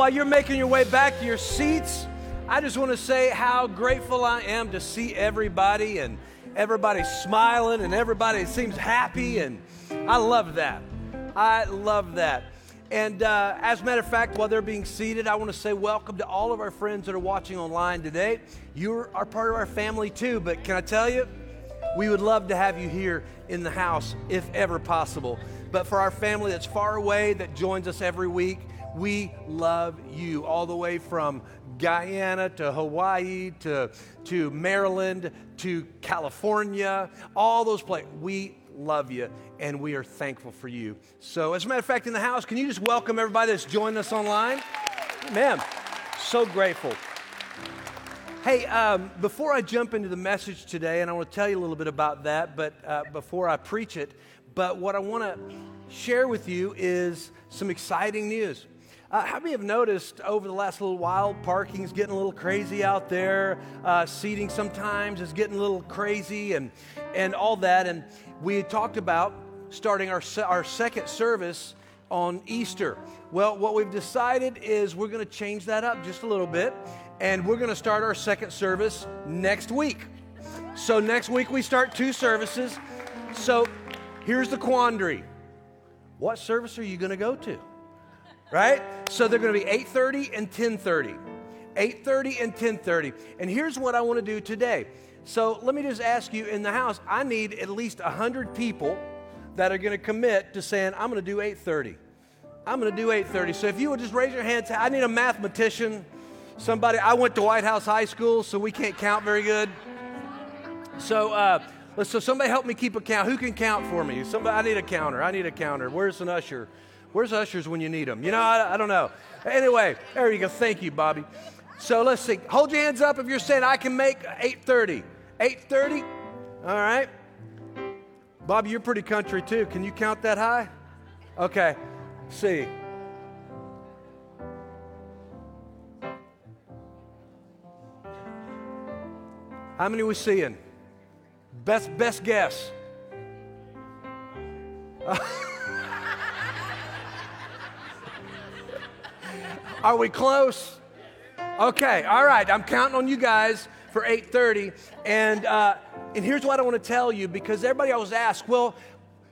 While you're making your way back to your seats, I just want to say how grateful I am to see everybody and everybody smiling and everybody seems happy. And I love that. I love that. And uh, as a matter of fact, while they're being seated, I want to say welcome to all of our friends that are watching online today. You are part of our family too, but can I tell you, we would love to have you here in the house if ever possible. But for our family that's far away, that joins us every week, we love you all the way from Guyana to Hawaii to, to Maryland to California, all those places. We love you and we are thankful for you. So, as a matter of fact, in the house, can you just welcome everybody that's joined us online? Man, so grateful. Hey, um, before I jump into the message today, and I want to tell you a little bit about that, but uh, before I preach it, but what I want to share with you is some exciting news. Uh, how many have noticed over the last little while parking's getting a little crazy out there? Uh, seating sometimes is getting a little crazy and, and all that. And we talked about starting our, our second service on Easter. Well, what we've decided is we're going to change that up just a little bit, and we're going to start our second service next week. So, next week we start two services. So, here's the quandary what service are you going to go to? Right? So they're going to be 8:30 and 10:30. 8:30 and 10:30. And here's what I want to do today. So let me just ask you in the house, I need at least 100 people that are going to commit to saying I'm going to do 8:30. I'm going to do 8:30. So if you would just raise your hands, I need a mathematician. Somebody, I went to White House High School, so we can't count very good. So, uh, so somebody help me keep a count. Who can count for me? Somebody, I need a counter. I need a counter. Where's an usher? Where's ushers when you need them? You know, I, I don't know. Anyway, there you go. Thank you, Bobby. So let's see. Hold your hands up if you're saying I can make 8:30. 8:30. All right. Bobby, you're pretty country too. Can you count that high? Okay. See. How many we seeing? Best best guess. Are we close? Okay, all right. I'm counting on you guys for 8:30, and uh, and here's what I want to tell you because everybody always asks, well,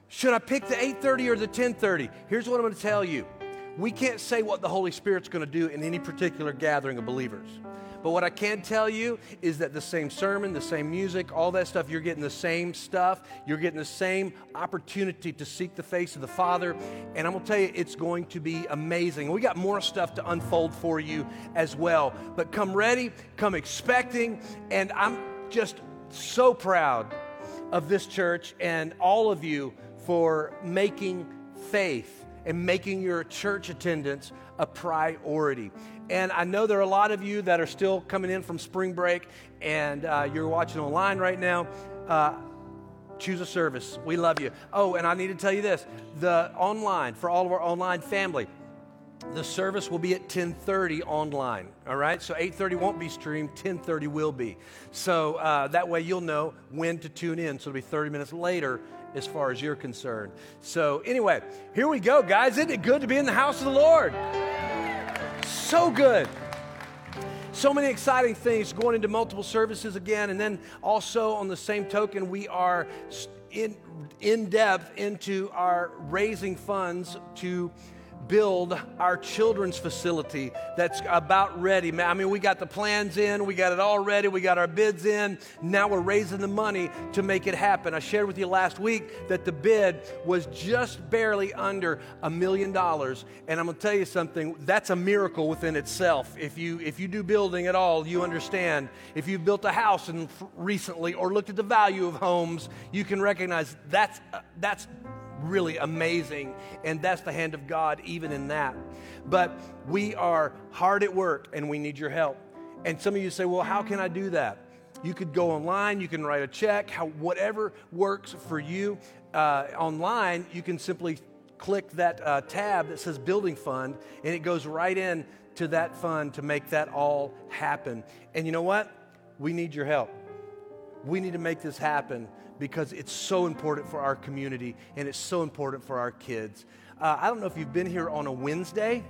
should I pick the 8:30 or the 10:30? Here's what I'm going to tell you: we can't say what the Holy Spirit's going to do in any particular gathering of believers. But what I can tell you is that the same sermon, the same music, all that stuff, you're getting the same stuff. You're getting the same opportunity to seek the face of the Father. And I'm going to tell you, it's going to be amazing. We got more stuff to unfold for you as well. But come ready, come expecting. And I'm just so proud of this church and all of you for making faith and making your church attendance a priority. And I know there are a lot of you that are still coming in from spring break and uh, you're watching online right now. Uh, choose a service. We love you. Oh, and I need to tell you this the online, for all of our online family, the service will be at 10:30 online. All right, so 8:30 won't be streamed. 10:30 will be. So uh, that way you'll know when to tune in. So it'll be 30 minutes later as far as you're concerned. So anyway, here we go, guys. Isn't it good to be in the house of the Lord? So good. So many exciting things going into multiple services again. And then also, on the same token, we are in, in depth into our raising funds to build our children's facility that's about ready. I mean, we got the plans in, we got it all ready, we got our bids in. Now we're raising the money to make it happen. I shared with you last week that the bid was just barely under a million dollars, and I'm going to tell you something, that's a miracle within itself. If you if you do building at all, you understand. If you've built a house and recently or looked at the value of homes, you can recognize that's that's really amazing. And that's the hand of God, even in that. But we are hard at work and we need your help. And some of you say, well, how can I do that? You could go online, you can write a check, how, whatever works for you. Uh, online, you can simply click that uh, tab that says building fund, and it goes right in to that fund to make that all happen. And you know what? We need your help. We need to make this happen because it's so important for our community and it's so important for our kids. Uh, I don't know if you've been here on a Wednesday.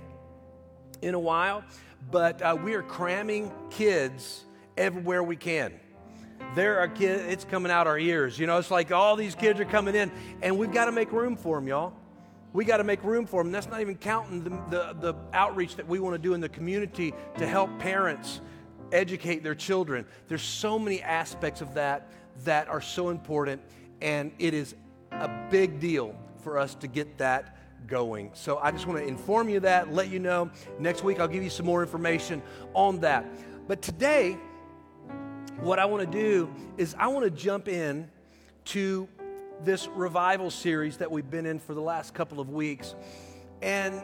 in a while, but uh, we are cramming kids everywhere we can. There are kids, it's coming out our ears. You know, it's like all these kids are coming in, and we've got to make room for them, y'all. We got to make room for them. That's not even counting the, the, the outreach that we want to do in the community to help parents educate their children. There's so many aspects of that that are so important, and it is a big deal for us to get that going. So I just want to inform you that, let you know. Next week, I'll give you some more information on that. But today, what I want to do is I want to jump in to this revival series that we've been in for the last couple of weeks. And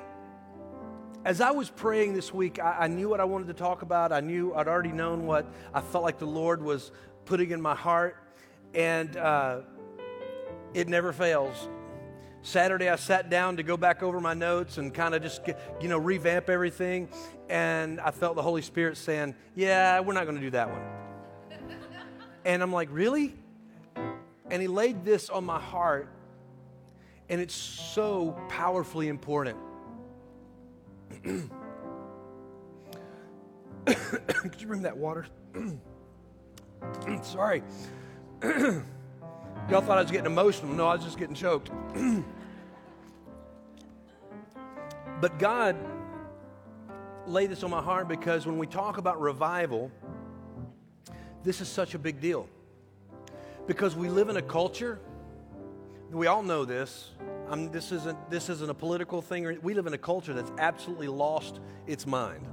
as I was praying this week, I, I, knew what I wanted to talk about. I knew I'd already known what I felt like the Lord was putting in my heart. And uh, it never fails. Saturday, I sat down to go back over my notes and kind of just, you know, revamp everything. And I felt the Holy Spirit saying, Yeah, we're not going to do that one. and I'm like, Really? And He laid this on my heart. And it's so powerfully important. Could you bring that water? Sorry. Y'all thought I was getting emotional. No, I was just getting choked. but God laid this on my heart because when we talk about revival, this is such a big deal. Because we live in a culture, we all know this. I'm, this, isn't, this isn't a political thing. We live in a culture that's absolutely lost its mind.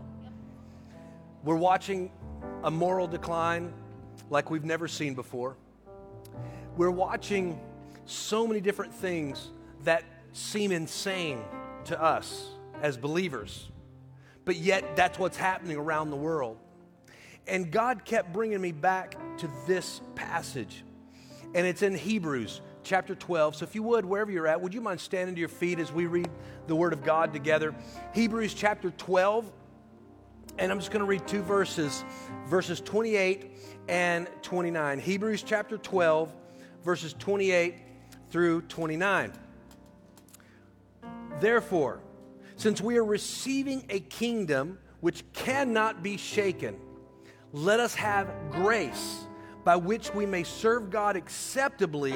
We're watching a moral decline like we've never seen before we're watching so many different things that seem insane to us as believers, but yet that's what's happening around the world. And God kept bringing me back to this passage, and it's in Hebrews chapter 12. So if you would, wherever you're at, would you mind standing to your feet as we read the Word of God together? Hebrews chapter 12. And I'm just going to read two verses, verses 28 and 29. Hebrews chapter 12, verses 28 through 29. Therefore, since we are receiving a kingdom which cannot be shaken, let us have grace by which we may serve God acceptably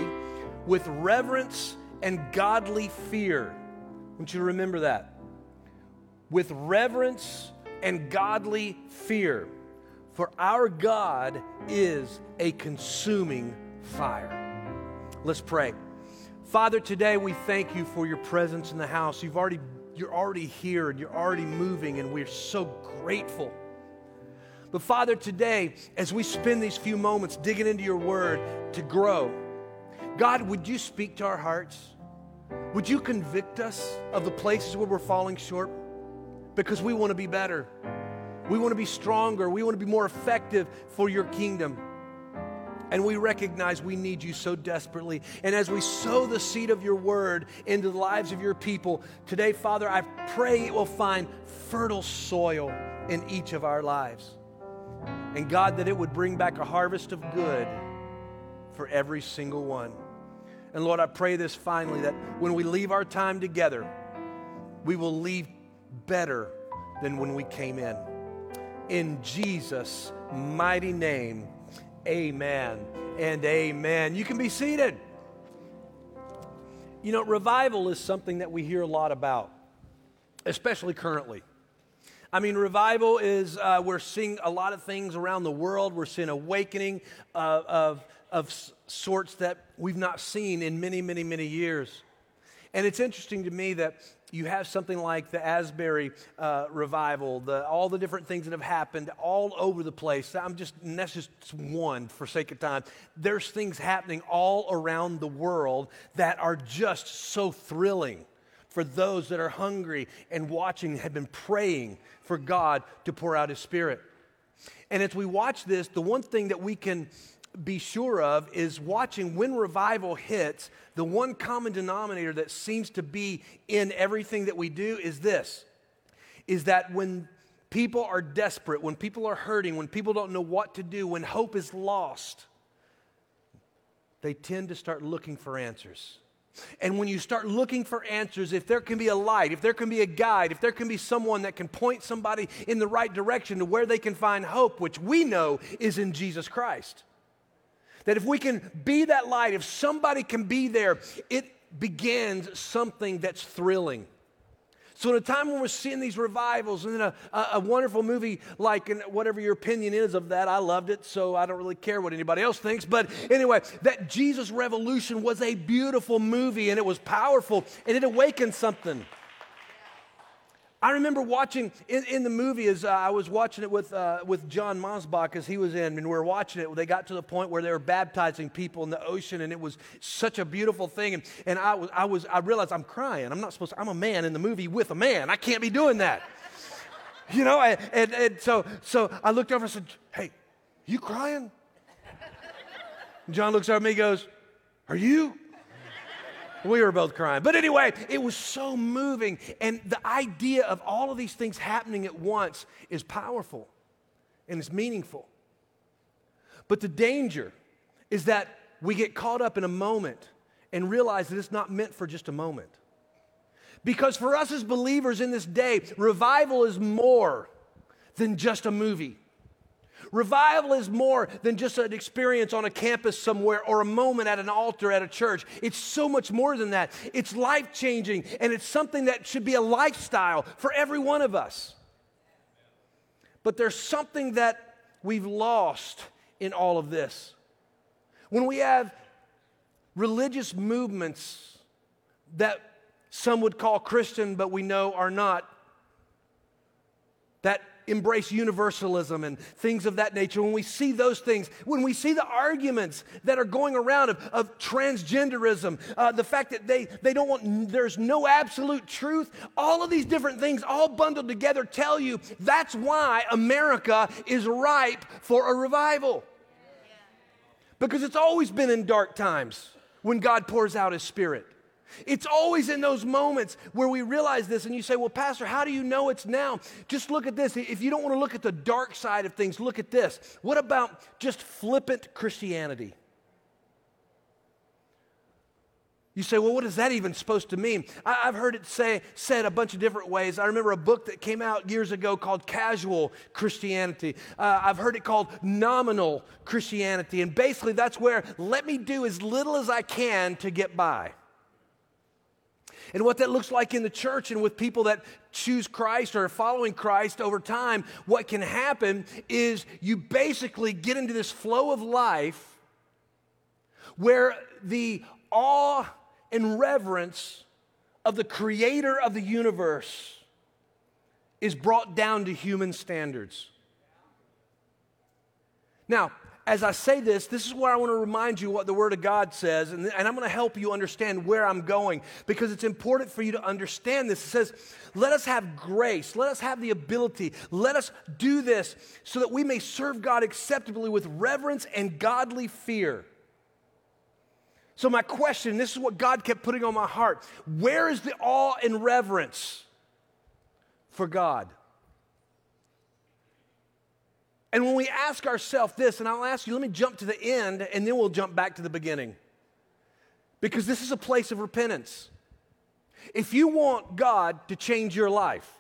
with reverence and godly fear. I want you to remember that. With reverence and godly fear. For our God is a consuming fire. Let's pray. Father, today we thank you for your presence in the house. You've already, you're already here and you're already moving, and we're so grateful. But Father, today, as we spend these few moments digging into your word to grow, God, would you speak to our hearts? Would you convict us of the places where we're falling short? Because we want to be better. We want to be stronger. We want to be more effective for your kingdom. And we recognize we need you so desperately. And as we sow the seed of your word into the lives of your people, today, Father, I pray it will find fertile soil in each of our lives. And God, that it would bring back a harvest of good for every single one. And Lord, I pray this finally that when we leave our time together, we will leave better than when we came in. In Jesus' mighty name. Amen and amen. You can be seated. You know, revival is something that we hear a lot about, especially currently. I mean, revival is, uh, we're seeing a lot of things around the world. We're seeing awakening uh, of, of sorts that we've not seen in many, many, many years. And it's interesting to me that you have something like the Asbury uh, revival, the, all the different things that have happened all over the place. I'm just, that's just one for sake of time. There's things happening all around the world that are just so thrilling for those that are hungry and watching, have been praying for God to pour out His Spirit. And as we watch this, the one thing that we can be sure of is watching when revival hits, the one common denominator that seems to be in everything that we do is this is that when people are desperate, when people are hurting, when people don't know what to do, when hope is lost, they tend to start looking for answers. And when you start looking for answers, if there can be a light, if there can be a guide, if there can be someone that can point somebody in the right direction to where they can find hope, which we know is in Jesus Christ. That if we can be that light, if somebody can be there, it begins something that's thrilling. So, in a time when we're seeing these revivals, and then a, a, a, wonderful movie like, and whatever your opinion is of that, I loved it, so I don't really care what anybody else thinks. But anyway, that Jesus Revolution was a beautiful movie, and it was powerful, and it awakened something. I remember watching in, in the movie as uh, I was watching it with, uh, with John Mosbach as he was in, and we were watching it. They got to the point where they were baptizing people in the ocean, and it was such a beautiful thing. And, and I, was, I, was, I realized I'm crying. I'm not supposed to, I'm a man in the movie with a man. I can't be doing that. you know, and, and, and so, so I looked over and said, Hey, you crying? John looks over at me and goes, Are you? We were both crying. But anyway, it was so moving. And the idea of all of these things happening at once is powerful and it's meaningful. But the danger is that we get caught up in a moment and realize that it's not meant for just a moment. Because for us as believers in this day, revival is more than just a movie. Revival is more than just an experience on a campus somewhere or a moment at an altar at a church. It's so much more than that. It's life changing and it's something that should be a lifestyle for every one of us. But there's something that we've lost in all of this. When we have religious movements that some would call Christian, but we know are not, that embrace universalism and things of that nature, when we see those things, when we see the arguments that are going around of, of transgenderism, uh, the fact that they, they don't want, there's no absolute truth, all of these different things all bundled together tell you that's why America is ripe for a revival. Because it's always been in dark times when God pours out His Spirit. It's always in those moments where we realize this, and you say, Well, Pastor, how do you know it's now? Just look at this. If you don't want to look at the dark side of things, look at this. What about just flippant Christianity? You say, well, what is that even supposed to mean? I, have heard it say, said a bunch of different ways. I remember a book that came out years ago called Casual Christianity. Uh, I've heard it called Nominal Christianity. And basically, that's where let me do as little as I can to get by. And what that looks like in the church and with people that choose Christ or are following Christ over time, what can happen is you basically get into this flow of life where the awe and reverence of the creator of the universe is brought down to human standards. Now, as I say this, this is where I want to remind you what the Word of God says, and, and I'm going to help you understand where I'm going because it's important for you to understand this. It says, Let us have grace, let us have the ability, let us do this so that we may serve God acceptably with reverence and godly fear. So, my question this is what God kept putting on my heart where is the awe and reverence for God? And when we ask ourselves this, and I'll ask you, let me jump to the end and then we'll jump back to the beginning. Because this is a place of repentance. If you want God to change your life,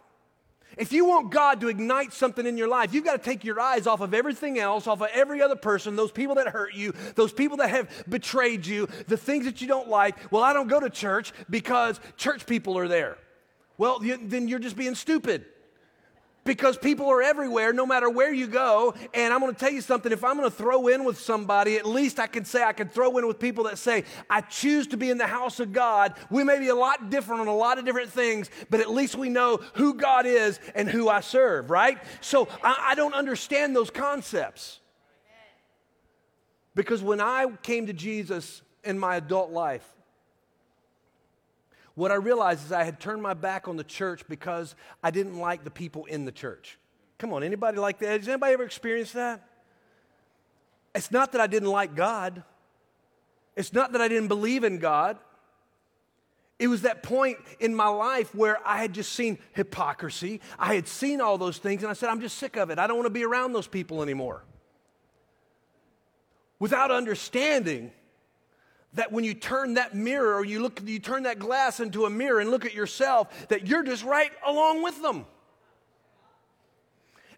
if you want God to ignite something in your life, you've got to take your eyes off of everything else, off of every other person, those people that hurt you, those people that have betrayed you, the things that you don't like. Well, I don't go to church because church people are there. Well, then you're just being stupid because people are everywhere no matter where you go. And I'm going to tell you something if I'm going to throw in with somebody, at least I can say I can throw in with people that say, I choose to be in the house of God. We may be a lot different on a lot of different things, but at least we know who God is and who I serve, right? So I, I don't understand those concepts. Because when I came to Jesus in my adult life, what I realized is I had turned my back on the church because I didn't like the people in the church. Come on, anybody like that? Has anybody ever experienced that? It's not that I didn't like God. It's not that I didn't believe in God. It was that point in my life where I had just seen hypocrisy. I had seen all those things, and I said, I'm just sick of it. I don't want to be around those people anymore. Without understanding that when you turn that mirror or you look you turn that glass into a mirror and look at yourself that you're just right along with them.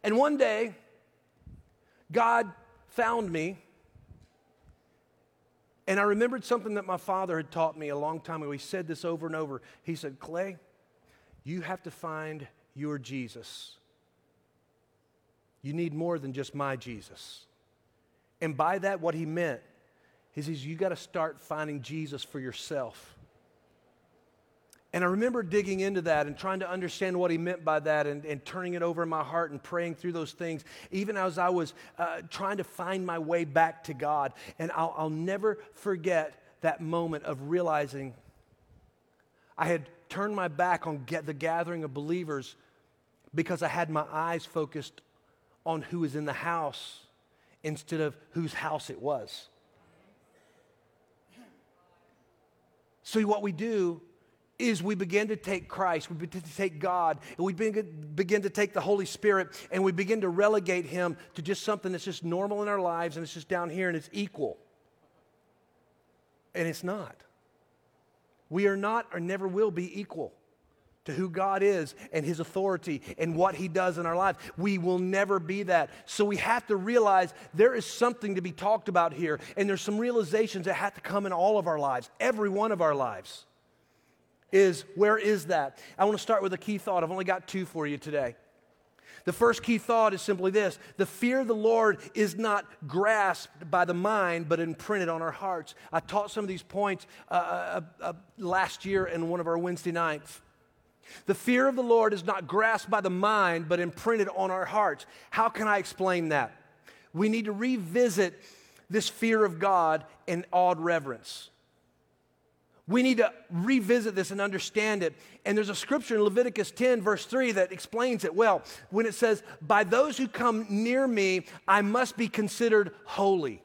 And one day god found me and i remembered something that my father had taught me a long time ago. He said this over and over. He said clay you have to find your jesus. You need more than just my jesus. And by that what he meant he says, You got to start finding Jesus for yourself. And I remember digging into that and trying to understand what he meant by that and, and turning it over in my heart and praying through those things, even as I was uh, trying to find my way back to God. And I'll, I'll never forget that moment of realizing I had turned my back on the gathering of believers because I had my eyes focused on who was in the house instead of whose house it was. So, what we do is we begin to take Christ, we begin to take God, and we begin to take the Holy Spirit, and we begin to relegate Him to just something that's just normal in our lives, and it's just down here and it's equal. And it's not. We are not or never will be equal to who God is and His authority and what He does in our lives. We will never be that. So we have to realize there is something to be talked about here, and there's some realizations that have to come in all of our lives, every one of our lives. Is where is that? I want to start with a key thought. I've only got two for you today. The first key thought is simply this the fear of the Lord is not grasped by the mind, but imprinted on our hearts. I taught some of these points uh, uh, uh, last year in one of our Wednesday nights. The fear of the Lord is not grasped by the mind, but imprinted on our hearts. How can I explain that? We need to revisit this fear of God in awed reverence. We need to revisit this and understand it. And there's a scripture in Leviticus 10, verse 3, that explains it well when it says, By those who come near me, I must be considered holy.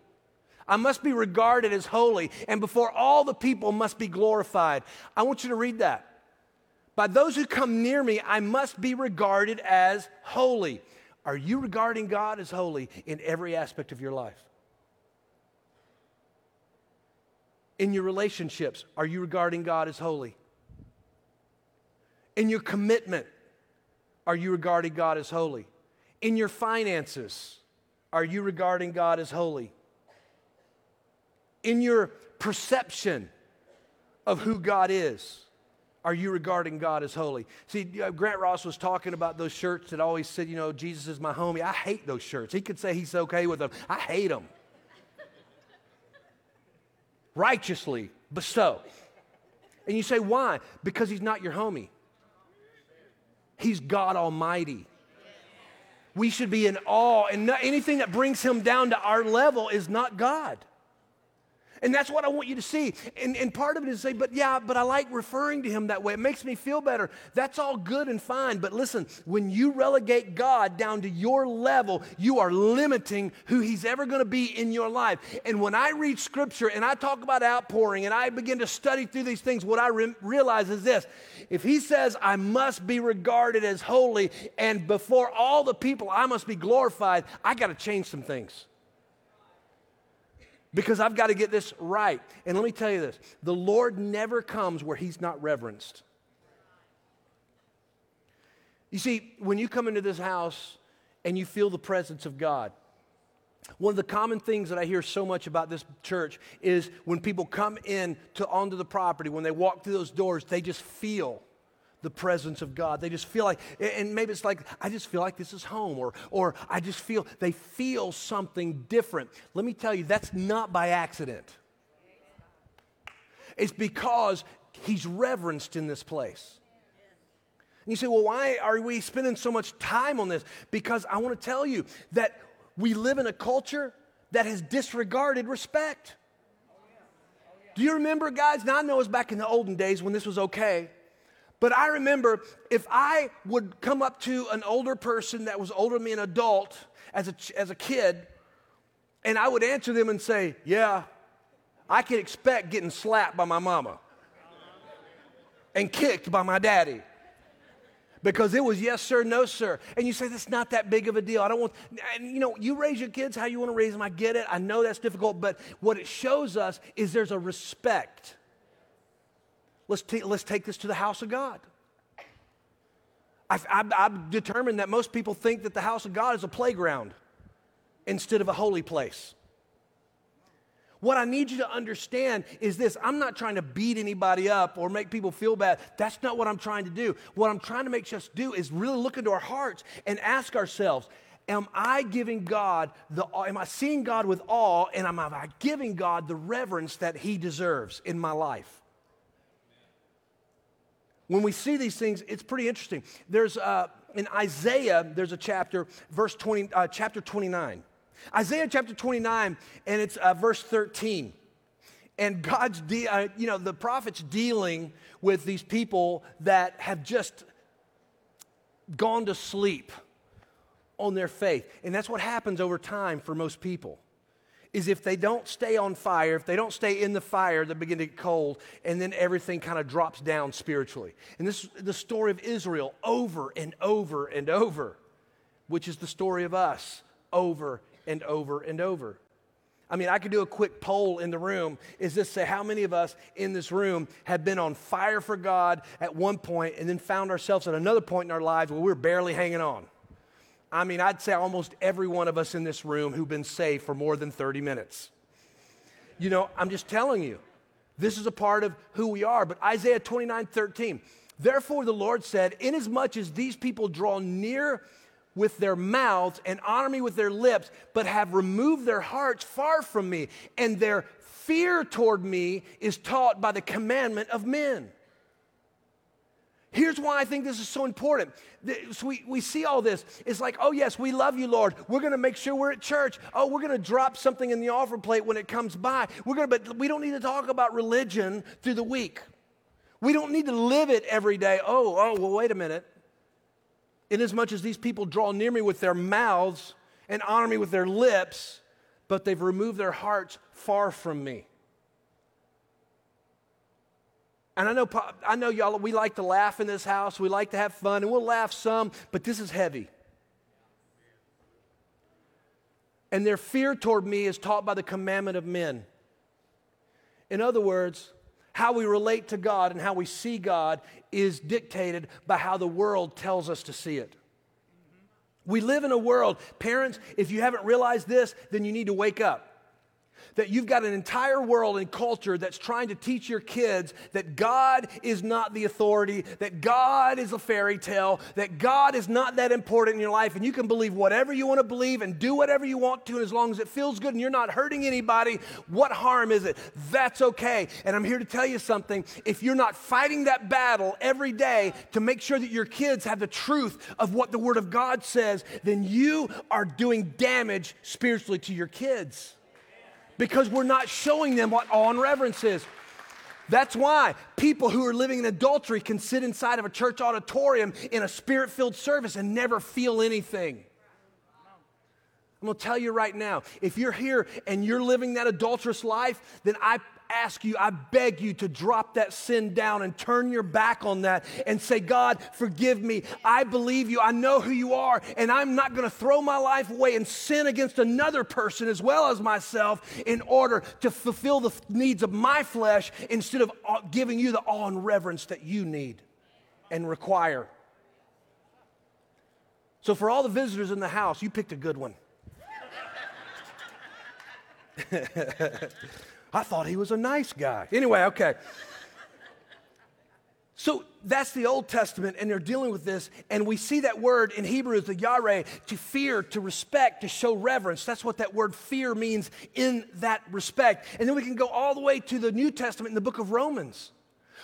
I must be regarded as holy, and before all the people must be glorified. I want you to read that. By those who come near me, I must be regarded as holy. Are you regarding God as holy in every aspect of your life? In your relationships, are you regarding God as holy? In your commitment, are you regarding God as holy? In your finances, are you regarding God as holy? In your perception of who God is, are you regarding God as holy? See, Grant Ross was talking about those shirts that always said, you know, Jesus is my homie. I hate those shirts. He could say he's okay with them. I hate them. Righteously, bestow. And you say, why? Because he's not your homie. He's God Almighty. We should be in awe, and anything that brings him down to our level is not God. And that's what I want you to see. And, and part of it is say, but yeah, but I like referring to him that way. It makes me feel better. That's all good and fine. But listen, when you relegate God down to your level, you are limiting who he's ever going to be in your life. And when I read scripture and I talk about outpouring and I begin to study through these things, what I re- realize is this if he says, I must be regarded as holy, and before all the people, I must be glorified, I got to change some things because I've got to get this right. And let me tell you this the Lord never comes where He's not reverenced. You see, when you come into this house and you feel the presence of God, one of the common things that I hear so much about this church is when people come in to onto the property, when they walk through those doors, they just feel the presence of God. They just feel like, and maybe it's like, I just feel like this is home, or, or I just feel, they feel something different. Let me tell you, that's not by accident. It's because He's reverenced in this place. And you say, well, why are we spending so much time on this? Because I want to tell you that we live in a culture that has disregarded respect. Do you remember, guys? Now I know it's back in the olden days when this was okay. But I remember if I would come up to an older person that was older than me, an adult, as a, as a kid, and I would answer them and say, Yeah, I can expect getting slapped by my mama and kicked by my daddy. because it was yes sir no sir. And you say that's not that big of a deal. I don't want and you know you raise your kids how you want to raise them. I get it. I know that's difficult but what it shows us is there's a respect let's, t- let's take this to the house of god I've, I've, I've determined that most people think that the house of god is a playground instead of a holy place what I need you to understand is this I'm not trying to beat anybody up or make people feel bad. That's not what I'm trying to do. What I'm trying to make us do is really look into our hearts and ask ourselves, am I giving God the am I seeing God with awe and am I giving God the reverence that he deserves in my life? When we see these things, it's pretty interesting. There's uh, in Isaiah, there's a chapter, verse 20, uh, chapter 29. Isaiah chapter 29, and it's uh, verse 13. And God's, de- uh, you know, the prophet's dealing with these people that have just gone to sleep on their faith. And that's what happens over time for most people. Is if they don't stay on fire, if they don't stay in the fire, they begin to get cold, and then everything kind of drops down spiritually. And this is the story of Israel over and over and over, which is the story of us over and over and over. I mean, I could do a quick poll in the room. Is this say how many of us in this room have been on fire for God at one point and then found ourselves at another point in our lives where we're barely hanging on? I mean, I'd say almost every one of us in this room who've been saved for more than 30 minutes. You know, I'm just telling you, this is a part of who we are. But Isaiah 29 13, therefore the Lord said, Inasmuch as these people draw near with their mouths and honor me with their lips, but have removed their hearts far from me, and their fear toward me is taught by the commandment of men. Here's why I think this is so important. So we, we see all this. It's like, oh, yes, we love you, Lord. We're going to make sure we're at church. Oh, we're going to drop something in the offering plate when it comes by. We're going to, but we don't need to talk about religion through the week. We don't need to live it every day. Oh, oh, well, wait a minute. Inasmuch as these people draw near me with their mouths and honor me with their lips, but they've removed their hearts far from me. And I know, I know y'all, we like to laugh in this house. We like to have fun, and we'll laugh some, but this is heavy. And their fear toward me is taught by the commandment of men. In other words, how we relate to God and how we see God is dictated by how the world tells us to see it. We live in a world, parents, if you haven't realized this, then you need to wake up that you've got an entire world and culture that's trying to teach your kids that God is not the authority, that God is a fairy tale, that God is not that important in your life, and you can believe whatever you want to believe and do whatever you want to, and as long as it feels good and you're not hurting anybody, what harm is it? That's okay. And I'm here to tell you something. If you're not fighting that battle every day to make sure that your kids have the truth of what the Word of God says, then you are doing damage spiritually to your kids because we're not showing them what awe and reverence is. That's why people who are living in adultery can sit inside of a church auditorium in a spirit filled service and never feel anything. I'm gonna tell you right now if you're here and you're living that adulterous life, then I ask you, I beg you to drop that sin down and turn your back on that and say, God, forgive me. I believe you. I know who you are. And I'm not going to throw my life away and sin against another person as well as myself in order to fulfill the needs of my flesh instead of uh, giving you the awe and reverence that you need and require. So, for all the visitors in the house, you picked a good one. I thought he was a nice guy. Anyway, okay. So that's the Old Testament, and they're dealing with this. And we see that word in Hebrew is the yare, to fear, to respect, to show reverence. That's what that word fear means in that respect. And then we can go all the way to the New Testament in the book of Romans.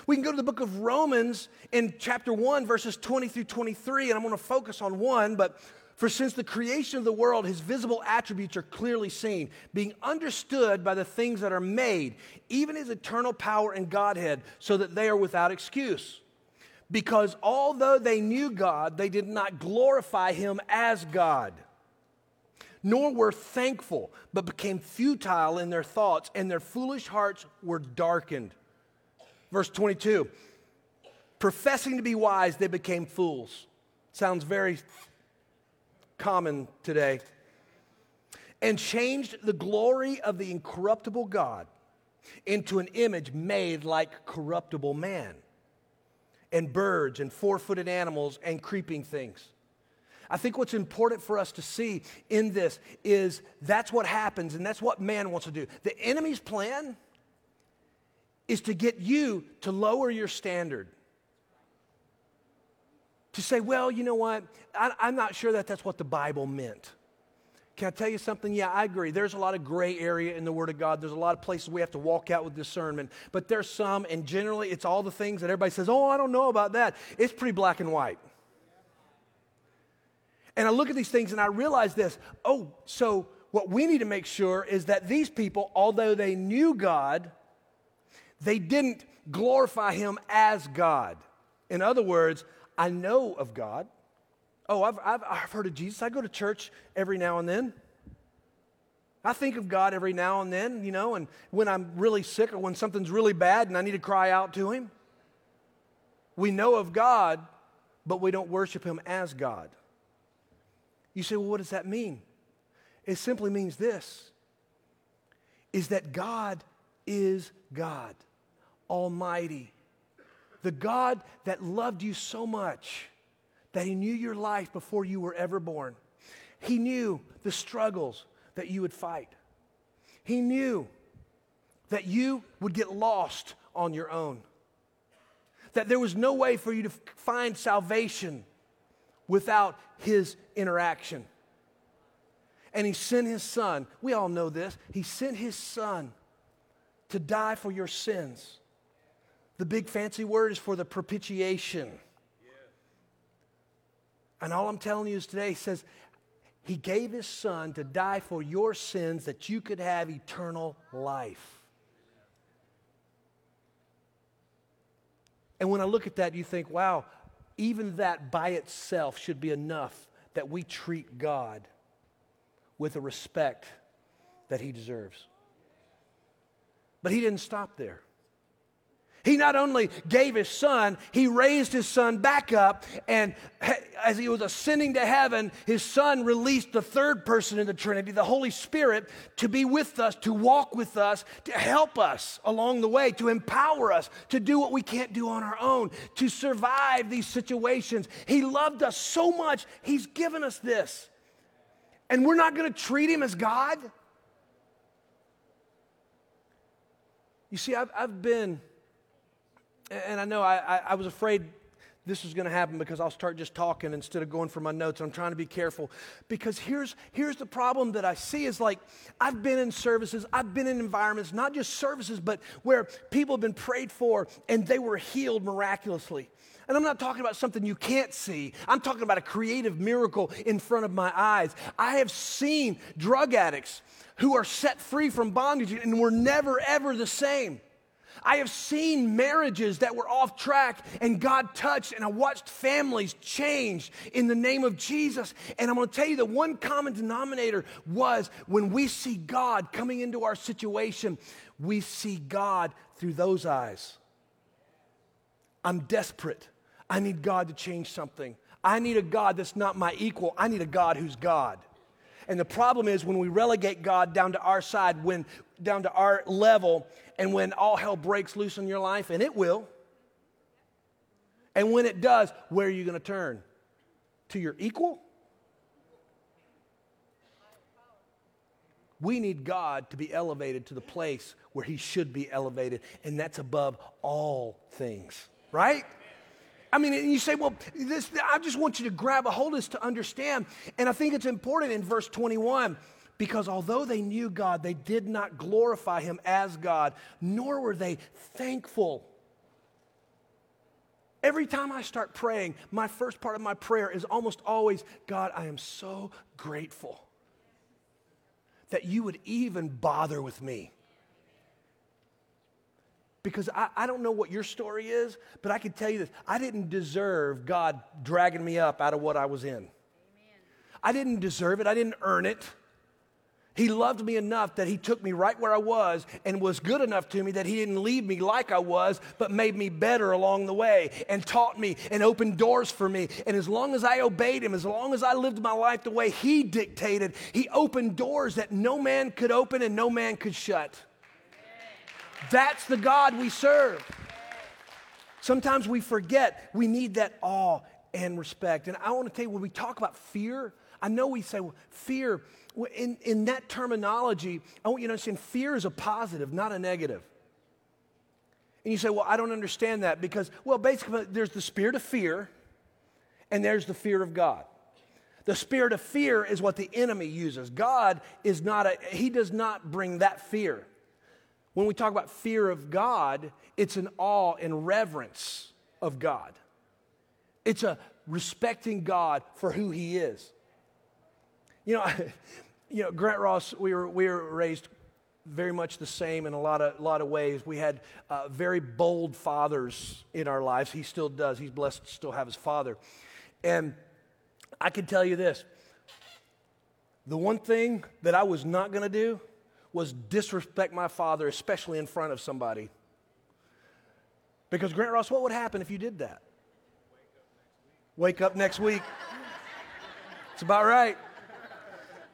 We can go to the book of Romans in chapter 1, verses 20 through 23, and I'm going to focus on one, but for since the creation of the world, his visible attributes are clearly seen, being understood by the things that are made, even his eternal power and Godhead, so that they are without excuse. Because although they knew God, they did not glorify him as God, nor were thankful, but became futile in their thoughts, and their foolish hearts were darkened. Verse 22 Professing to be wise, they became fools Sounds very common today. And changed the glory of the incorruptible God into an image made like corruptible man, and birds, and four footed animals, and creeping things. I think what's important for us to see in this is that's what happens, and that's what man wants to do. The enemy's plan is to get you to lower your standard. To say, well, you know what? I, am not sure that that's what the Bible meant. Can I tell you something? Yeah, I agree. There's a lot of gray area in the Word of God. There's a lot of places we have to walk out with discernment. But there's some, and generally it's all the things that everybody says, oh, I don't know about that. It's pretty black and white. And I look at these things and I realize this oh, so what we need to make sure is that these people, although they knew God, they didn't glorify Him as God. In other words, I know of God. Oh, I've, I've, I've heard of Jesus. I go to church every now and then. I think of God every now and then, you know, and when I'm really sick or when something's really bad and I need to cry out to Him. We know of God, but we don't worship Him as God. You say, well, what does that mean? It simply means this is that God is God, Almighty. The God that loved you so much that He knew your life before you were ever born. He knew the struggles that you would fight. He knew that you would get lost on your own. That there was no way for you to find salvation without His interaction. And He sent His Son. We all know this. He sent His Son to die for your sins. The big fancy word is for the propitiation. And all I'm telling you is today, he says, He gave His Son to die for your sins that you could have eternal life. And when I look at that, you think, wow, even that by itself should be enough that we treat God with the respect that He deserves. But He didn't stop there. He not only gave his son, he raised his son back up, and as he was ascending to heaven, his son released the third person in the Trinity, the Holy Spirit, to be with us, to walk with us, to help us along the way, to empower us to do what we can't do on our own, to survive these situations. He loved us so much, he's given us this. And we're not going to treat him as God? You see, I've, I've been and I know I, I, I was afraid this was going to happen because I'll start just talking instead of going for my notes. I'm trying to be careful because here's here's the problem that I see is like I've been in services, I've been in environments, not just services, but where people have been prayed for and they were healed miraculously. And I'm not talking about something you can't see. I'm talking about a creative miracle in front of my eyes. I have seen drug addicts who are set free from bondage and were never ever the same. I have seen marriages that were off track and God touched, and I watched families change in the name of Jesus. And I'm going to tell you the one common denominator was when we see God coming into our situation, we see God through those eyes. I'm desperate. I need God to change something. I need a God that's not my equal. I need a God who's God. And the problem is when we relegate God down to our side, when down to our level, and when all hell breaks loose in your life, and it will. And when it does, where are you going to turn? To your equal? We need God to be elevated to the place where He should be elevated, and that's above all things, right? I mean, you say, well, this, I just want you to grab a hold of this to understand. And I think it's important in verse 21 because although they knew God, they did not glorify Him as God, nor were they thankful. Every time I start praying, my first part of my prayer is almost always God, I am so grateful that you would even bother with me. Because I, I, don't know what your story is, but I can tell you this I didn't deserve God dragging me up out of what I was in. Amen. I didn't deserve it, I didn't earn it. He loved me enough that He took me right where I was and was good enough to me that He didn't leave me like I was, but made me better along the way and taught me and opened doors for me. And as long as I obeyed Him, as long as I lived my life the way He dictated, He opened doors that no man could open and no man could shut. That's the God we serve. Sometimes we forget we need that awe and respect. And I want to tell you, when we talk about fear, I know we say, well, fear in, in that terminology, I want you to understand fear is a positive, not a negative. And you say, well, I don't understand that because, well, basically, there's the spirit of fear and there's the fear of God. The spirit of fear is what the enemy uses. God is not a, he does not bring that fear. When we talk about fear of God, it's an awe and reverence of God. It's a respecting God for who he is. You know, you know, Grant Ross, we were, we were raised very much the same in a lot of, lot of ways. We had uh, very bold fathers in our lives. He still does. He's blessed to still have his father. And I can tell you this the one thing that I was not going to do was disrespect my father, especially in front of somebody. Because, Grant Ross, what would happen if you did that? Wake up next week. Wake up next week. it's about right.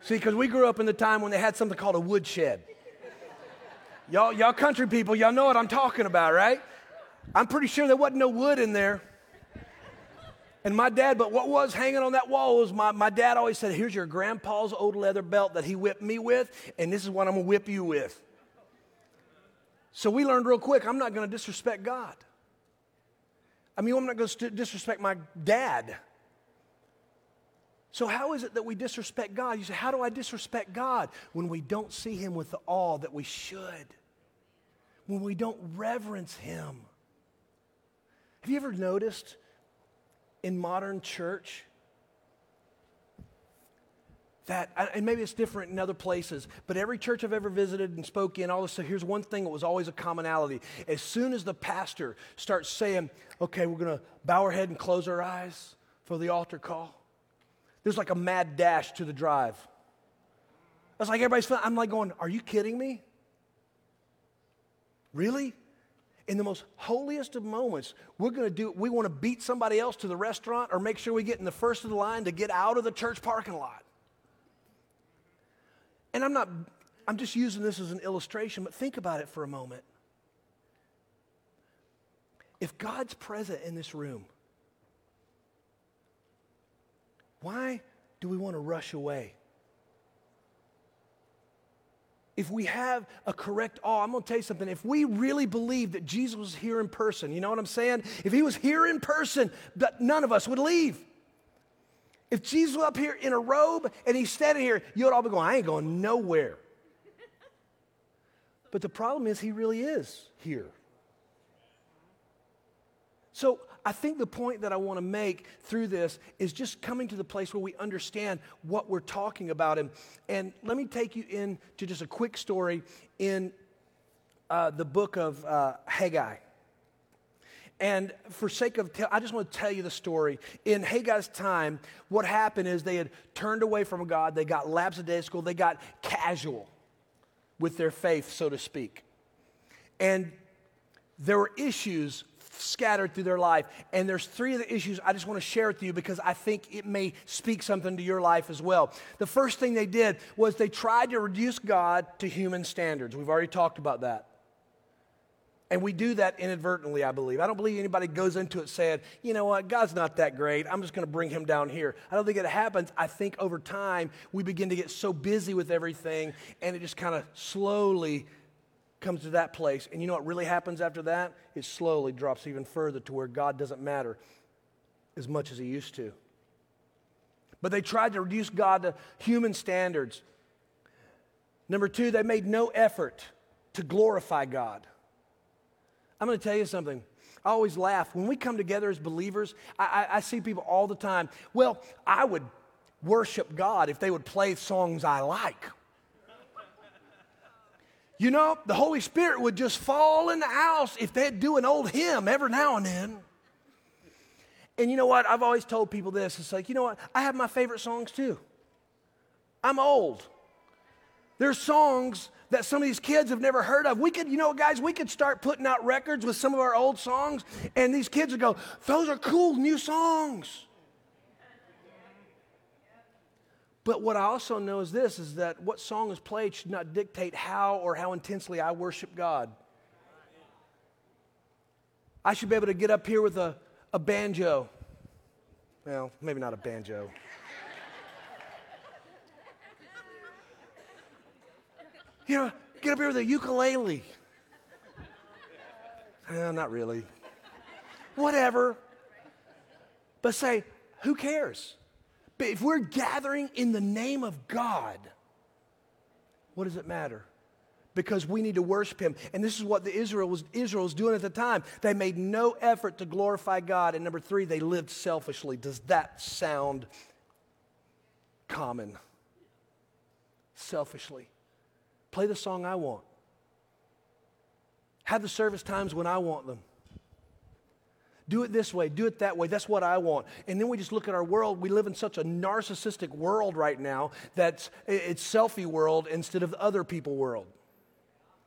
See, because we grew up in the time when they had something called a woodshed. Y'all, y'all country people, y'all know what I'm talking about, right? I'm pretty sure there wasn't no wood in there. And my dad, but what was hanging on that wall was my, my dad always said, Here's your grandpa's old leather belt that he whipped me with, and this is what I'm gonna whip you with. So we learned real quick I'm not gonna disrespect God. I mean, I'm not gonna disrespect my dad. So, how is it that we disrespect God? You say, How do I disrespect God? When we don't see Him with the awe that we should, when we don't reverence Him. Have you ever noticed in modern church that, and maybe it's different in other places, but every church I've ever visited and spoke in, all this stuff, here's one thing that was always a commonality. As soon as the pastor starts saying, okay, we're going to bow our head and close our eyes for the altar call, there's like a mad dash to the drive. It's like everybody's, I'm like going, are you kidding me? Really? In the most holiest of moments, we're to do, we want to beat somebody else to the restaurant or make sure we get in the first of the line to get out of the church parking lot. And I'm not, I'm just using this as an illustration, but think about it for a moment. If God's present in this room, why do we want to rush away? If we have a correct awe, I'm going to tell you something. If we really believe that Jesus was here in person, you know what I'm saying? If he was here in person, none of us would leave. If Jesus was up here in a robe and he's standing here, you would all be going, I ain't going nowhere. But the problem is, he really is here. So I think the point that I want to make through this is just coming to the place where we understand what we're talking about. And, and let me take you into just a quick story in uh, the book of uh, Haggai. And for sake of, I just want to tell you the story. In Haggai's time, what happened is they had turned away from God, they got lackadaisical, they got casual with their faith, so to speak. And there were issues scattered through their life. And there's three of the issues I just want to share with you because I think it may speak something to your life as well. The first thing they did was they tried to reduce God to human standards. We've already talked about that. And we do that inadvertently, I believe. I don't believe anybody goes into it saying, you know what, God's not that great. I'm just going to bring him down here. I don't think it happens. I think over time, we begin to get so busy with everything, and it just kind of slowly comes to that place. And you know what really happens after that? It slowly drops even further to where God doesn't matter as much as he used to. But they tried to reduce God to human standards. Number two, they made no effort to glorify God. I'm going to tell you something. I always laugh. When we come together as believers, I, I, I see people all the time. Well, I would worship God if they would play songs I like. You know, the Holy Spirit would just fall in the house if they'd do an old hymn every now and then. And you know what? I've always told people this. It's like, you know what? I have my favorite songs too. I'm old. There's songs that some of these kids have never heard of. We could, you know, guys, we could start putting out records with some of our old songs, and these kids would go, Those are cool new songs. But what I also know is this is that what song is played should not dictate how or how intensely I worship God. I should be able to get up here with a, a banjo. Well, maybe not a banjo. you know, get up here with a ukulele. Eh, not really. Whatever. But say, who cares? But if we're gathering in the name of God, what does it matter? Because we need to worship Him. And this is what the Israel was, Israel was doing at the time. They made no effort to glorify God. And number three, they lived selfishly. Does that sound common? Selfishly. Play the song I want. Have the service times when I want them. Do it this way, do it that way. That's what I want. And then we just look at our world. We live in such a narcissistic world right now that it's selfie world instead of the other people world.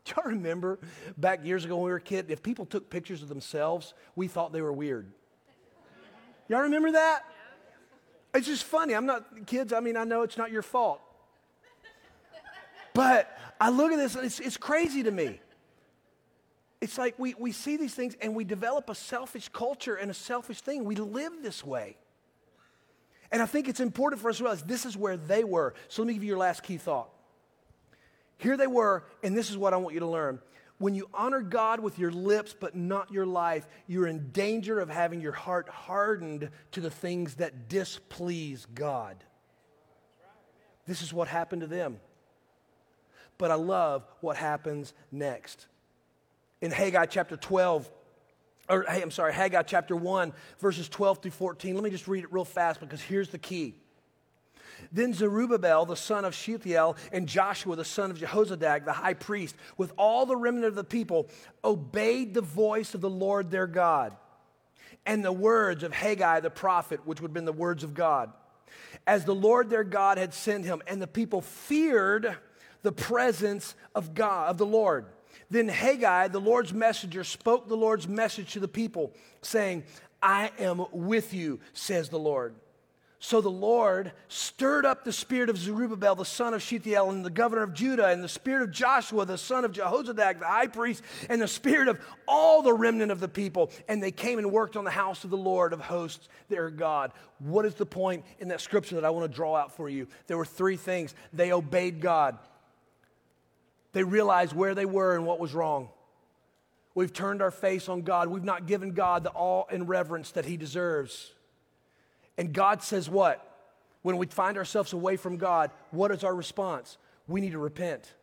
Do y'all remember back years ago when we were a kid, if people took pictures of themselves, we thought they were weird. Y'all remember that? It's just funny. I'm not, kids, I mean, I know it's not your fault. But I look at this it's, it's crazy to me. It's like we, we see these things and we develop a selfish culture and a selfish thing. We live this way. And I think it's important for us to realize this is where they were. So let me give you your last key thought. Here they were, and this is what I want you to learn. When you honor God with your lips but not your life, you're in danger of having your heart hardened to the things that displease God. This is what happened to them. But I love what happens next in Haggai chapter 12, or hey, I'm sorry, Haggai chapter 1, verses 12 through 14. Let me just read it real fast because here's the key. Then Zerubbabel, the son of Shealtiel, and Joshua, the son of Jehozadak, the high priest, with all the remnant of the people, obeyed the voice of the Lord their God and the words of Haggai the prophet, which would have been the words of God, as the Lord their God had sent him. And the people feared the presence of God, of the Lord. Then Haggai, the Lord's messenger, spoke the Lord's message to the people, saying, I am with you, says the Lord. So the Lord stirred up the spirit of Zerubbabel, the son of Shealtiel, and the governor of Judah, and the spirit of Joshua, the son of Jehozadak, the high priest, and the spirit of all the remnant of the people. And they came and worked on the house of the Lord of hosts, their God. What is the point in that scripture that I want to draw out for you? There were three things. They obeyed God. They realized where they were and what was wrong. We've turned our face on God. We've not given God the awe and reverence that He deserves. And God says, What? When we find ourselves away from God, what is our response? We need to repent.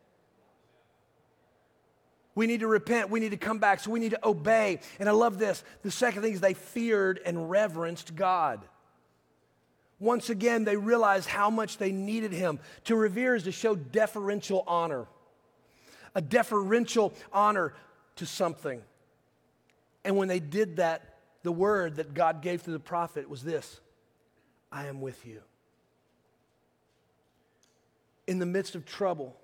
We need to repent. We need to come back. So we need to obey. And I love this. The second thing is they feared and reverenced God. Once again, they realized how much they needed Him. To revere is to show deferential honor a deferential honor to something. And when they did that, the word that God gave through the prophet was this I am with you. In the midst of trouble,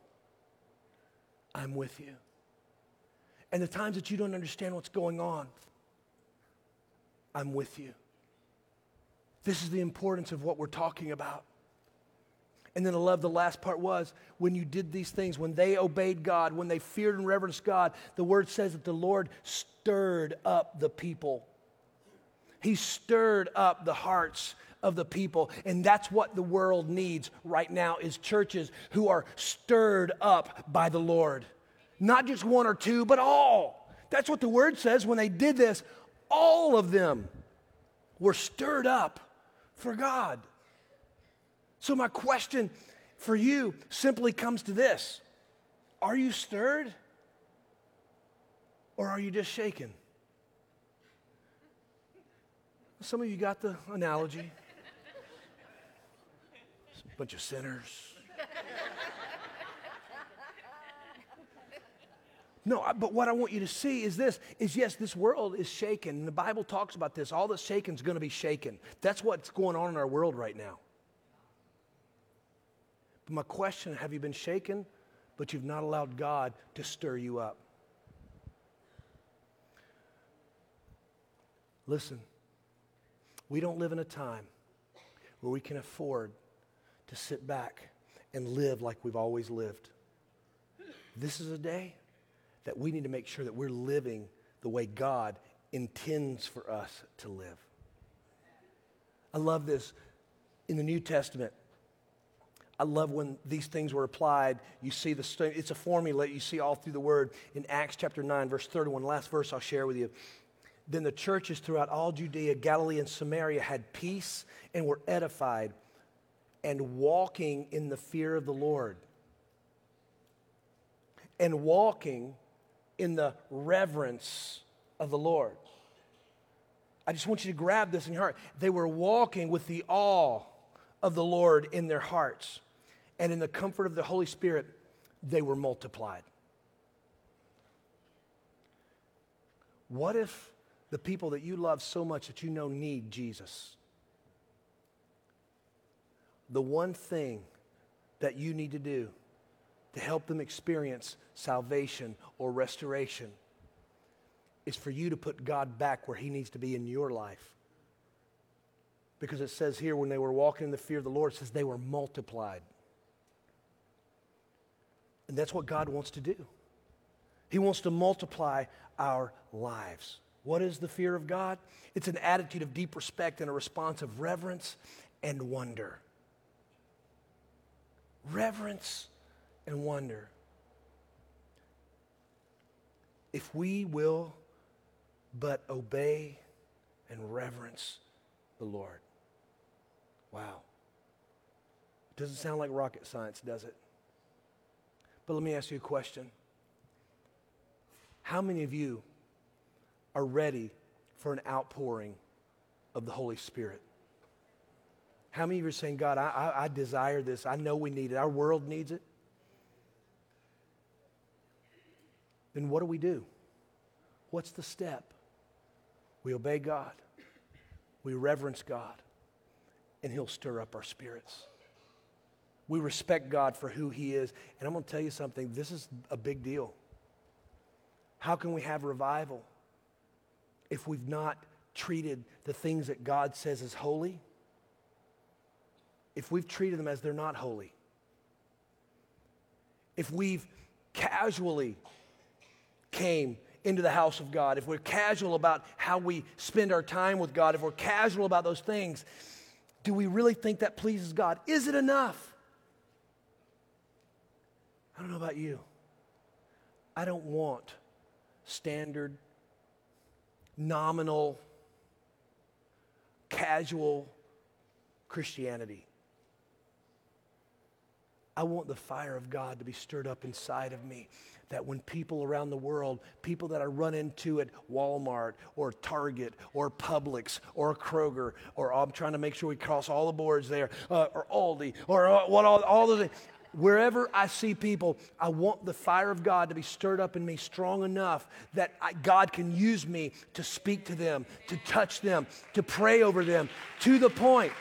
I'm with you. And the times that you don't understand what's going on, I'm with you. This is the importance of what we're talking about. And then I love the last part was when you did these things, when they obeyed God, when they feared and reverenced God, the word says that the Lord stirred up the people. He stirred up the hearts of the people. And that's what the world needs right now is churches who are stirred up by the lord. Not just one or two but all. That's what the word says. When they did this all of them were stirred up for god so, my question for you simply comes to this Are you stirred or are you just shaken? Some of you got the analogy. A bunch of sinners. No, but what I want you to see is this is yes, this world is shaken. And the Bible talks about this. All that's shaken is going to be shaken. That's what's going on in our world right now. My question have you been shaken but you've not allowed God to stir you up. Listen, we don't live in a time where we can afford to sit back and live like we've always lived. This is a day that we need to make sure that we're living the way God intends for us to live. I love this in the New Testament. I love when these things were applied. You see the it's a formula you see all through the word in Acts chapter 9 verse 31 last verse I'll share with you. Then the churches throughout all Judea, Galilee and Samaria had peace and were edified and walking in the fear of the Lord. And walking in the reverence of the Lord. I just want you to grab this in your heart. They were walking with the awe of the Lord in their hearts. And in the comfort of the Holy Spirit, they were multiplied. What if the people that you love so much that you know need Jesus? The one thing that you need to do to help them experience salvation or restoration is for you to put God back where He needs to be in your life. Because it says here, when they were walking in the fear of the Lord, it says they were multiplied. And that's what God wants to do. He wants to multiply our lives. What is the fear of God? It's an attitude of deep respect and a response of reverence and wonder. Reverence and wonder. If we will but obey and reverence the Lord. Wow. Doesn't sound like rocket science, does it? But let me ask you a question. How many of you are ready for an outpouring of the Holy Spirit? How many of you are saying, God, I, I, I desire this. I know we need it. Our world needs it. Then what do we do? What's the step? We obey God, we reverence God, and He'll stir up our spirits. We respect God for who He is. And I'm going to tell you something this is a big deal. How can we have revival if we've not treated the things that God says is holy? If we've treated them as they're not holy? If we've casually came into the house of God, if we're casual about how we spend our time with God, if we're casual about those things, do we really think that pleases God? Is it enough? I don't know about you. I don't want standard, nominal, casual Christianity. I want the fire of God to be stirred up inside of me that when people around the world, people that I run into at Walmart or Target or Publix or Kroger, or I'm trying to make sure we cross all the boards there, uh, or Aldi, or uh, what all, all those wherever I see people, I want the fire of God to be stirred up in me strong enough that I, God can use me to speak to them, to touch them, to pray over them, to the point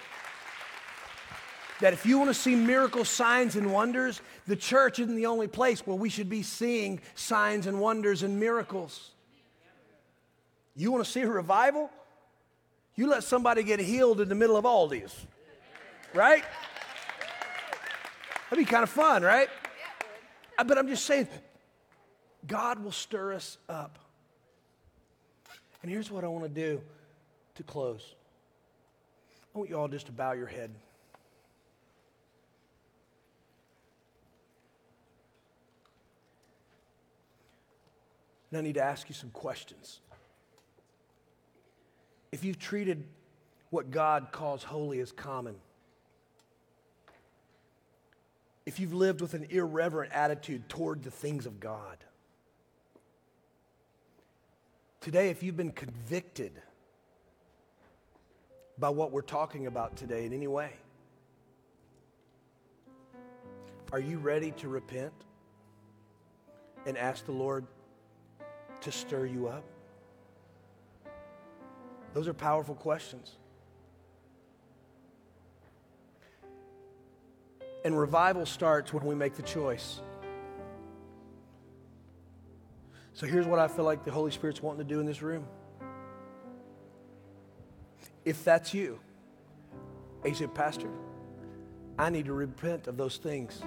that if you want to see miracle signs and wonders, the church isn't the only place where we should be seeing signs and wonders and miracles. You want to see a revival? You let somebody get healed in the middle of Aldi's, right? That'd be kind of fun, right? Uh, but I'm just saying, God will stir us up. And here's what I want to do to close I want you all just to bow your head. And I need to ask you some questions. If you've treated what God calls holy as common, if you've lived with an irreverent attitude toward the things of God, today, if you've been convicted by what we're talking about today in any way, are you ready to repent and ask the Lord to stir you up? Those are powerful questions. And revival starts when we make the choice. So here's what I feel like the Holy Spirit's wanting to do in this room. If that's you, you say, Pastor, I need to repent of those things.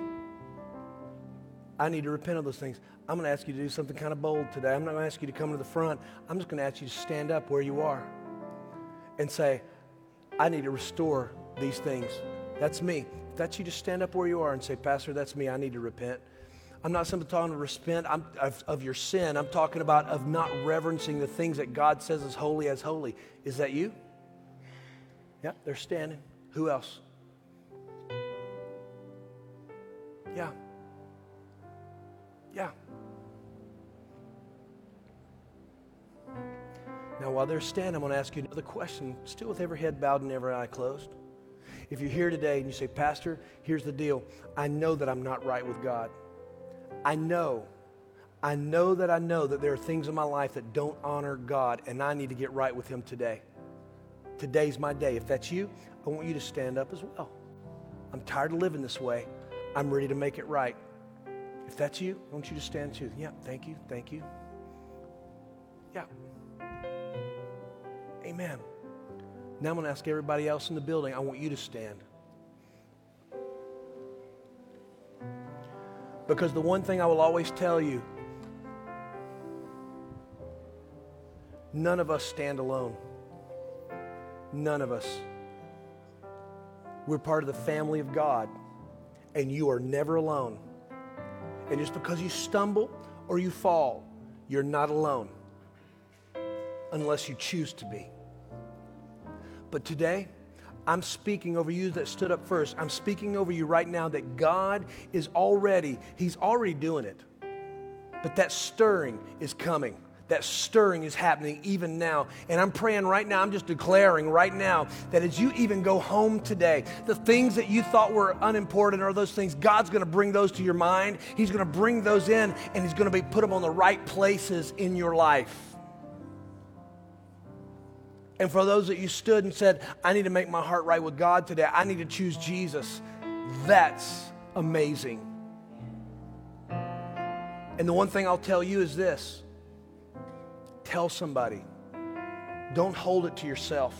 I need to repent of those things. I'm going to ask you to do something kind of bold today. I'm not going to ask you to come to the front. I'm just going to ask you to stand up where you are and say, I need to restore these things. That's me. If that's you, just stand up where you are and say, Pastor, that's me. I need to repent. I'm not simply talking to repent of, of your sin. I'm talking about of not reverencing the things that God says is holy as holy. Is that you? Yeah, they're standing. Who else? Yeah. Yeah. Now, while they're standing, I'm going to ask you another question, still with every head bowed and every eye closed. If you're here today and you say, Pastor, here's the deal. I know that I'm not right with God. I know, I know that I know that there are things in my life that don't honor God, and I need to get right with Him today. Today's my day. If that's you, I want you to stand up as well. I'm tired of living this way. I'm ready to make it right. If that's you, I want you to stand too. Yeah, thank you, thank you. Yeah. Amen. Now I'm going to ask everybody else in the building, I want you to stand. Because the one thing I will always tell you none of us stand alone. None of us. We're part of the family of God, and you are never alone. And just because you stumble or you fall, you're not alone unless you choose to be. But today, I'm speaking over you that stood up first. I'm speaking over you right now that God is already, He's already doing it. But that stirring is coming. That stirring is happening even now. And I'm praying right now, I'm just declaring right now that as you even go home today, the things that you thought were unimportant are those things, God's to bring those to your mind. He's to bring those in and He's to be put them on the right places in your life. And for those that you stood and said, I need to make my heart right with God today, I need to choose Jesus, that's amazing. And the one thing I'll tell you is this Tell somebody. Don't hold it to yourself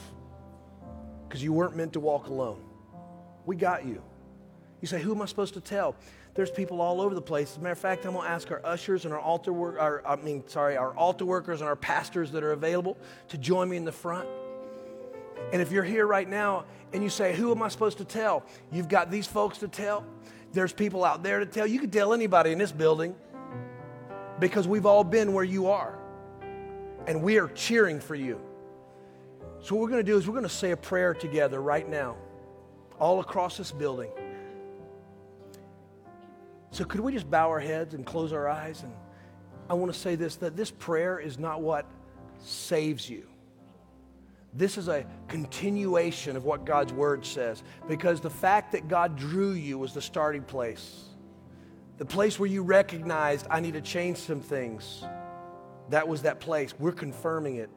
because you weren't meant to walk alone. We got you. You say, Who am I supposed to tell? There's people all over the place. As a matter of fact, I'm going to ask our ushers and our altar work, our, I mean, sorry, our altar workers and our pastors that are available to join me in the front. And if you're here right now and you say, Who am I supposed to tell? You've got these folks to tell. There's people out there to tell. You can tell anybody in this building because we've all been where you are and we are cheering for you. So, what we're going to do is we're going to say a prayer together right now, all across this building. So, could we just bow our heads and close our eyes? And I want to say this that this prayer is not what saves you. This is a continuation of what God's word says because the fact that God drew you was the starting place. The place where you recognized, I need to change some things. That was that place. We're confirming it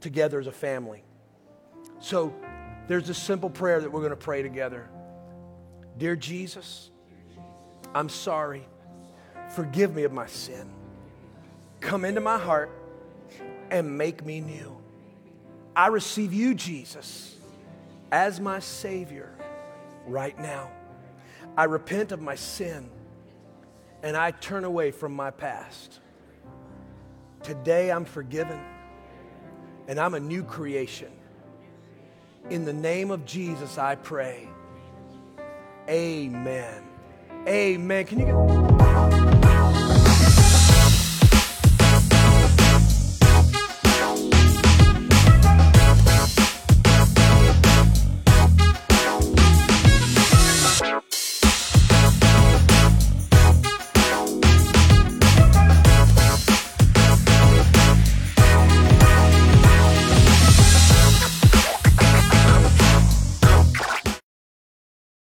together as a family. So there's a simple prayer that we're going to pray together. Dear Jesus, I'm sorry. Forgive me of my sin. Come into my heart and make me new. I receive you, Jesus, as my Savior right now. I repent of my sin and I turn away from my past. Today I'm forgiven and I'm a new creation. In the name of Jesus, I pray. Amen. Amen. Can you get.